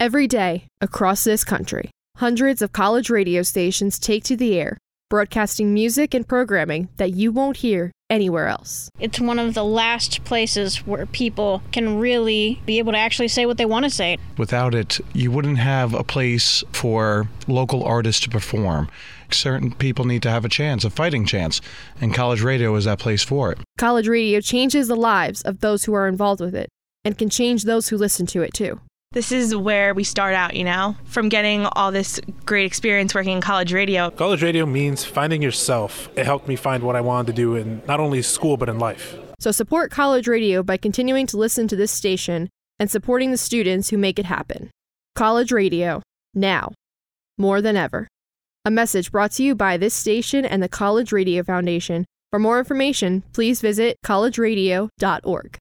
Every day, across this country, hundreds of college radio stations take to the air, broadcasting music and programming that you won't hear anywhere else. It's one of the last places where people can really be able to actually say what they want to say. Without it, you wouldn't have a place for local artists to perform. Certain people need to have a chance, a fighting chance, and college radio is that place for it. College radio changes the lives of those who are involved with it and can change those who listen to it too. This is where we start out, you know, from getting all this great experience working in college radio. College radio means finding yourself. It helped me find what I wanted to do in not only school, but in life. So support college radio by continuing to listen to this station and supporting the students who make it happen. College radio, now, more than ever. A message brought to you by this station and the College Radio Foundation. For more information, please visit collegeradio.org.